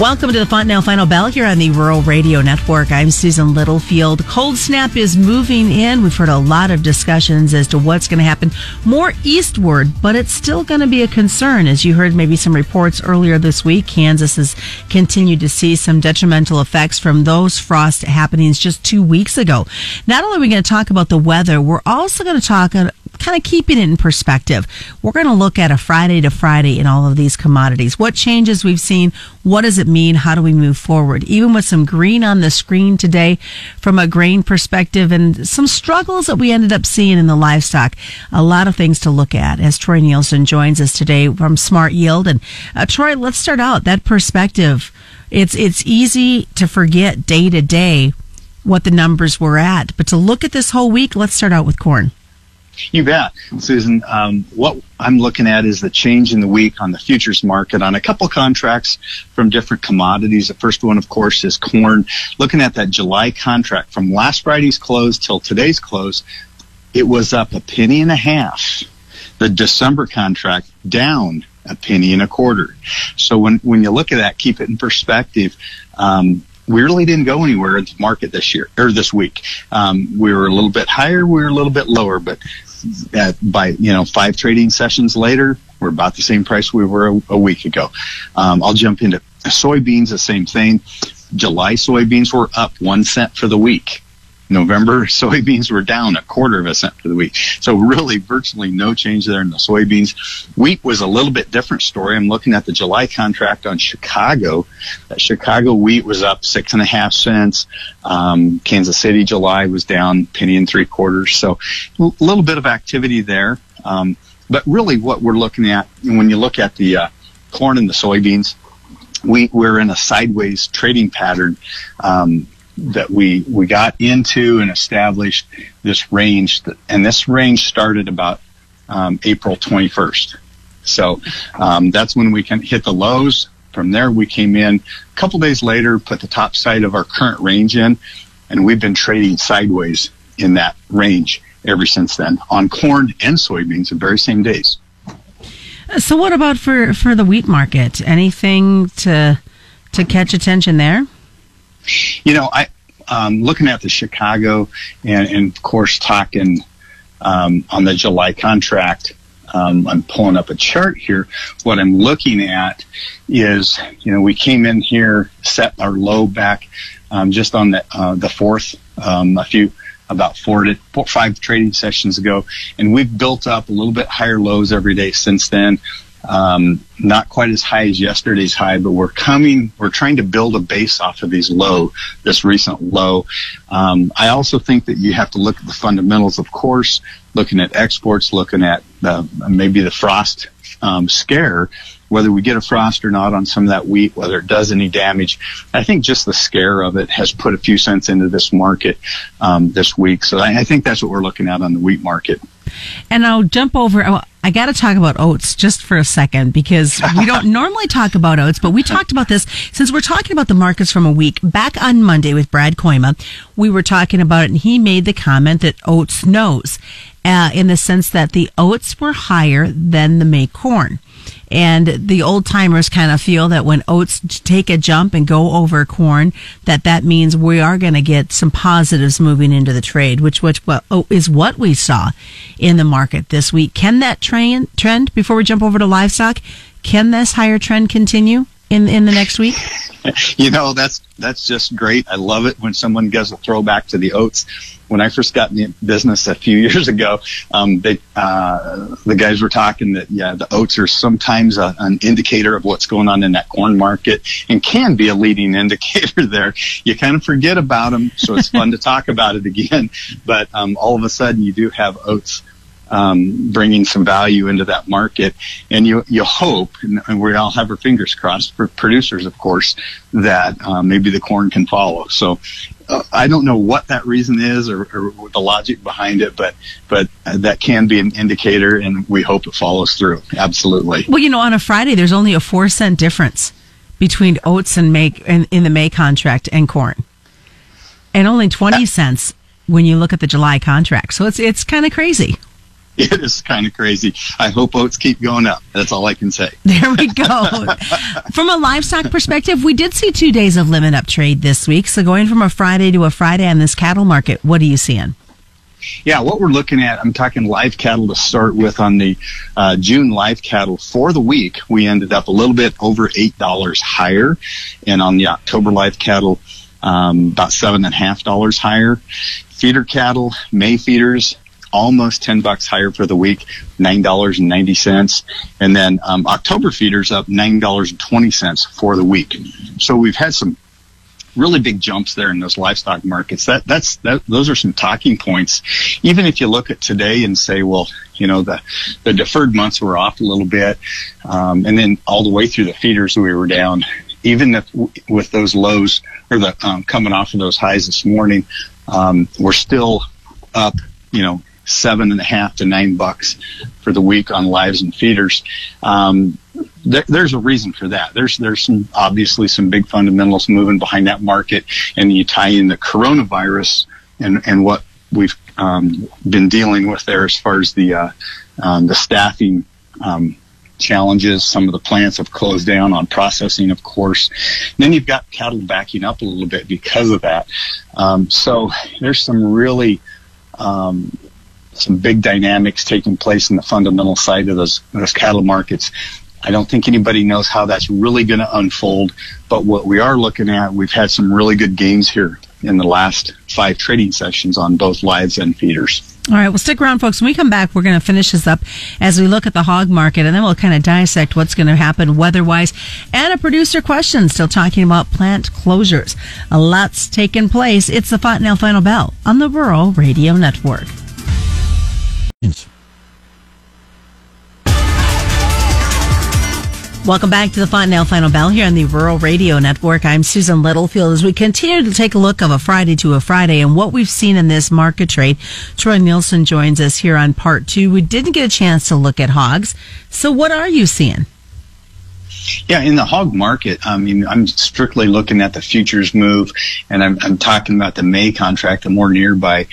Welcome to the Fontanelle Final Bell here on the Rural Radio Network. I'm Susan Littlefield. Cold snap is moving in. We've heard a lot of discussions as to what's going to happen more eastward, but it's still going to be a concern. As you heard maybe some reports earlier this week, Kansas has continued to see some detrimental effects from those frost happenings just two weeks ago. Not only are we going to talk about the weather, we're also going to talk kind of keeping it in perspective. We're going to look at a Friday to Friday in all of these commodities. What changes we've seen? What does it mean? How do we move forward? Even with some green on the screen today from a grain perspective and some struggles that we ended up seeing in the livestock. A lot of things to look at as Troy Nielson joins us today from Smart Yield. And uh, Troy, let's start out that perspective. It's, it's easy to forget day to day what the numbers were at, but to look at this whole week, let's start out with corn. You bet, Susan. Um, what I'm looking at is the change in the week on the futures market on a couple contracts from different commodities. The first one, of course, is corn. Looking at that July contract from last Friday's close till today's close, it was up a penny and a half. The December contract down a penny and a quarter. So when, when you look at that, keep it in perspective. Um, we really didn't go anywhere in the market this year or this week. Um, we were a little bit higher, we were a little bit lower, but at, by you know five trading sessions later, we're about the same price we were a, a week ago. Um, I'll jump into soybeans, the same thing. July soybeans were up one cent for the week. November soybeans were down a quarter of a cent for the week. So really virtually no change there in the soybeans. Wheat was a little bit different story. I'm looking at the July contract on Chicago. That Chicago wheat was up six and a half cents. Um, Kansas City July was down penny and three quarters. So a little bit of activity there. Um, but really what we're looking at when you look at the uh, corn and the soybeans, we, we're in a sideways trading pattern. Um, that we we got into and established this range, that, and this range started about um, April 21st. So um, that's when we can hit the lows. From there, we came in a couple days later, put the top side of our current range in, and we've been trading sideways in that range ever since then on corn and soybeans the very same days. So, what about for for the wheat market? Anything to to catch attention there? You know, I um, looking at the Chicago and, and of course talking um, on the July contract. Um, I'm pulling up a chart here. What I'm looking at is, you know, we came in here, set our low back um, just on the uh, the fourth, um, a few about four to four, five trading sessions ago, and we've built up a little bit higher lows every day since then. Um, not quite as high as yesterday's high, but we're coming, we're trying to build a base off of these low, this recent low. Um, I also think that you have to look at the fundamentals, of course, looking at exports, looking at the, maybe the frost um, scare, whether we get a frost or not on some of that wheat, whether it does any damage. I think just the scare of it has put a few cents into this market um, this week. So I, I think that's what we're looking at on the wheat market. And I'll jump over. I got to talk about oats just for a second because we don't normally talk about oats, but we talked about this since we're talking about the markets from a week back on Monday with Brad Koima. We were talking about it and he made the comment that oats knows, uh, in the sense that the oats were higher than the May corn. And the old timers kind of feel that when oats take a jump and go over corn, that that means we are going to get some positives moving into the trade, which, which what, oh, is what we saw in the market this week. Can that trend, trend before we jump over to livestock, can this higher trend continue in, in the next week? You know, that's, that's just great. I love it when someone gives a throwback to the oats when I first got in the business a few years ago, um, they, uh, the guys were talking that yeah, the oats are sometimes a, an indicator of what's going on in that corn market and can be a leading indicator there. You kind of forget about them, so it's fun to talk about it again. But um, all of a sudden, you do have oats um, bringing some value into that market. And you, you hope, and, and, we all have our fingers crossed for producers, of course, that uh, maybe the corn can follow. So uh, I don't know what that reason is or, or, the logic behind it, but but that can be an indicator, and we hope it follows through. Absolutely. Well, you know, on a Friday, there's only a four cent difference between oats and make in, in the May contract and corn, and only twenty cents when you look at the July contract. So it's it's kind of crazy. it is kind of crazy. I hope oats keep going up. That's all I can say. There we go. from a livestock perspective, we did see two days of limit up trade this week. So going from a Friday to a Friday on this cattle market, what are you seeing? Yeah, what we're looking at, I'm talking live cattle to start with on the uh, June live cattle for the week. We ended up a little bit over $8 higher. And on the October live cattle, um, about seven and a half dollars higher. Feeder cattle, May feeders, almost 10 bucks higher for the week, $9.90. And then um, October feeders up $9.20 for the week. So we've had some really big jumps there in those livestock markets. That that's that, those are some talking points. Even if you look at today and say, well, you know, the the deferred months were off a little bit, um, and then all the way through the feeders we were down. Even if, with those lows or the um, coming off of those highs this morning, um, we're still up, you know, seven and a half to nine bucks for the week on lives and feeders. Um, there, there's a reason for that. There's there's some obviously some big fundamentals moving behind that market, and you tie in the coronavirus and and what we've um, been dealing with there as far as the uh, um, the staffing um, challenges. Some of the plants have closed down on processing, of course. And then you've got cattle backing up a little bit because of that. Um, so there's some really um, some big dynamics taking place in the fundamental side of those those cattle markets. I don't think anybody knows how that's really going to unfold, but what we are looking at, we've had some really good gains here in the last five trading sessions on both lives and feeders. All right, well, stick around, folks. When we come back, we're going to finish this up as we look at the hog market, and then we'll kind of dissect what's going to happen weather-wise. And a producer question, still talking about plant closures. A lot's taken place. It's the Fontanelle Final Bell on the Rural Radio Network. Welcome back to the Fontanelle Final Bell here on the Rural Radio Network. I'm Susan Littlefield as we continue to take a look of a Friday to a Friday and what we've seen in this market trade. Troy Nielson joins us here on part two. We didn't get a chance to look at hogs. So what are you seeing? Yeah, in the hog market, I mean, I'm strictly looking at the futures move, and I'm, I'm talking about the May contract, the more nearby.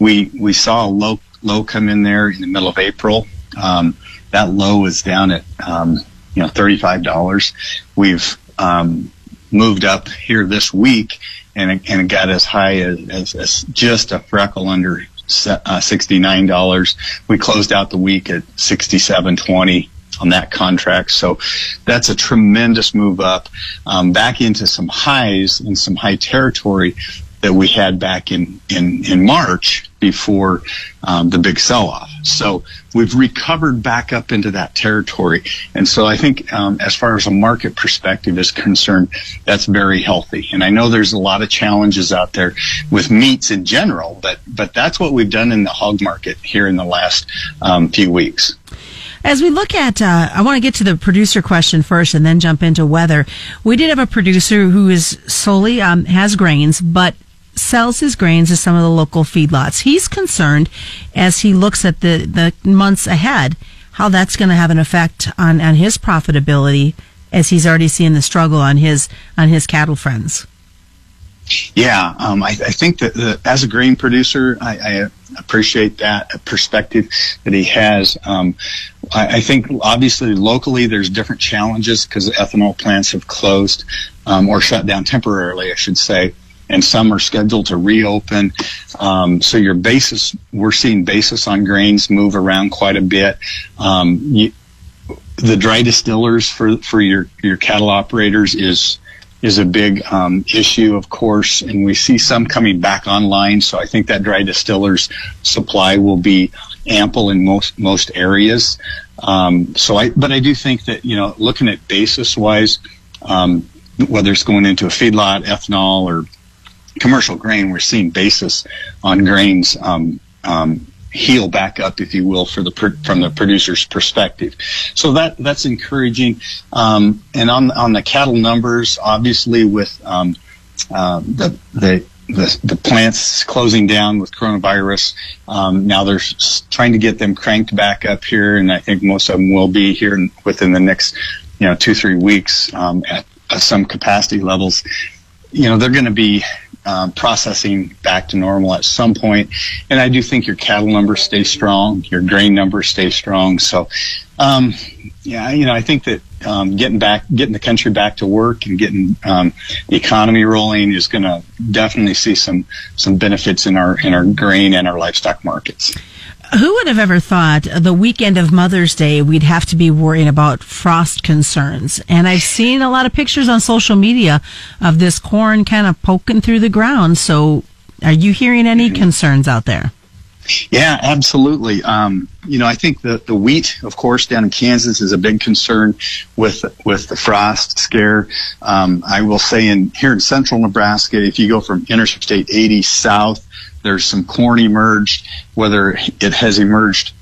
We we saw a low low come in there in the middle of April. Um, that low is down at um, you know, $35. We've, um, moved up here this week and it, and it got as high as, as, as just a freckle under uh, $69. We closed out the week at 67.20 on that contract. So that's a tremendous move up, um, back into some highs and some high territory that we had back in, in, in March before um, the big sell off. So we've recovered back up into that territory. And so I think um, as far as a market perspective is concerned, that's very healthy. And I know there's a lot of challenges out there with meats in general, but, but that's what we've done in the hog market here in the last um, few weeks. As we look at, uh, I want to get to the producer question first and then jump into weather. We did have a producer who is solely, um, has grains, but sells his grains to some of the local feedlots. He's concerned as he looks at the, the months ahead how that's going to have an effect on, on his profitability as he's already seeing the struggle on his on his cattle friends. Yeah, um, I, I, think that the, as a grain producer, I, I, appreciate that perspective that he has. Um, I, I, think obviously locally there's different challenges because ethanol plants have closed um, or shut down temporarily, I should say and some are scheduled to reopen. Um, so your basis, we're seeing basis on grains move around quite a bit. Um, you, the dry distillers for for your your cattle operators is is a big um, issue, of course, and we see some coming back online. So I think that dry distillers supply will be ample in most most areas. Um, so I, but I do think that you know, looking at basis wise, um, whether it's going into a feedlot, ethanol, or commercial grain, we're seeing basis on grains um, um, heal back up, if you will, for the from the producer's perspective. So that that's encouraging. Um, and on on the cattle numbers, obviously with um, uh, the the the, the plants closing down with coronavirus. Um, now they're trying to get them cranked back up here, and I think most of them will be here within the next, you know, two three weeks um, at, at some capacity levels. You know, they're going to be um, processing back to normal at some point. And I do think your cattle numbers stay strong, your grain numbers stay strong. So, um, yeah, you know, I think that um, getting back, getting the country back to work and getting um, the economy rolling is going to definitely see some some benefits in our in our grain and our livestock markets. Who would have ever thought the weekend of Mother's Day we'd have to be worrying about frost concerns? And I've seen a lot of pictures on social media of this corn kind of poking through the ground. So, are you hearing any mm-hmm. concerns out there? Yeah, absolutely. Um, you know, I think the, the wheat, of course, down in Kansas is a big concern with with the frost scare. Um, I will say in here in central Nebraska, if you go from Interstate 80 south, there's some corn emerged, whether it has emerged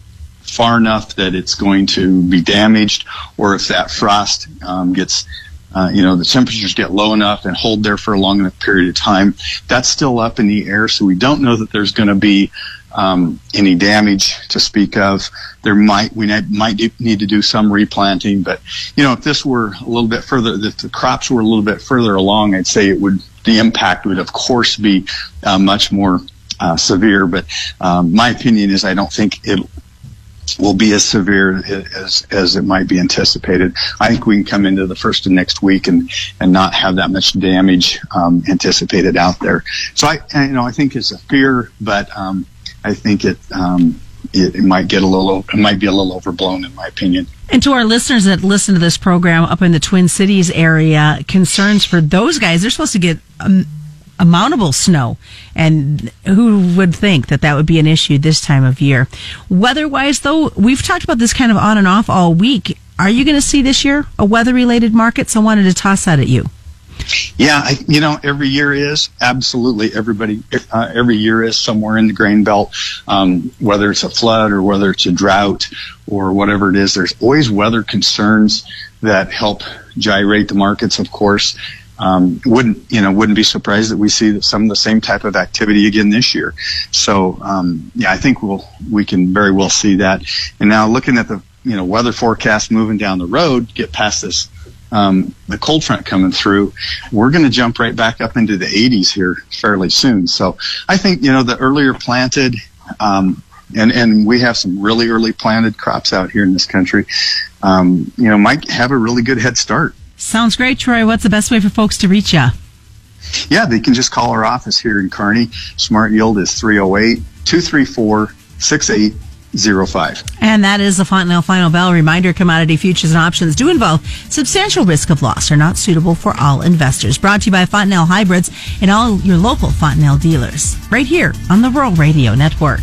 far enough that it's going to be damaged, or if that frost um, gets, uh, you know, the temperatures get low enough and hold there for a long enough period of time. That's still up in the air, so we don't know that there's going to be um, any damage to speak of. There might we might need to do some replanting, but you know, if this were a little bit further, if the crops were a little bit further along, I'd say it would the impact would of course be uh, much more uh, severe. But um, my opinion is I don't think it will be as severe as as it might be anticipated. I think we can come into the first of next week and and not have that much damage um, anticipated out there. So I you know I think it's a fear, but um, I think it. Um, it, it might get a little, it might be a little overblown in my opinion. And to our listeners that listen to this program up in the Twin Cities area, concerns for those guys, they're supposed to get um, mountable snow. And who would think that that would be an issue this time of year? Weather wise, though, we've talked about this kind of on and off all week. Are you going to see this year a weather related market? So I wanted to toss that at you. Yeah, I, you know, every year is absolutely everybody. Uh, every year is somewhere in the grain belt, um, whether it's a flood or whether it's a drought or whatever it is. There's always weather concerns that help gyrate the markets, of course um, wouldn't you know wouldn't be surprised that we see some of the same type of activity again this year. So um, yeah, I think we'll we can very well see that. And now looking at the you know weather forecast moving down the road, get past this um, the cold front coming through, we're going to jump right back up into the 80s here fairly soon. So I think you know the earlier planted. Um, and and we have some really early planted crops out here in this country. Um, you know, might have a really good head start. Sounds great, Troy. What's the best way for folks to reach you? Yeah, they can just call our office here in Kearney. Smart Yield is 308 234 6805. And that is the Fontanelle Final Bell reminder commodity futures and options do involve substantial risk of loss, are not suitable for all investors. Brought to you by Fontanelle Hybrids and all your local Fontanelle dealers. Right here on the Rural Radio Network.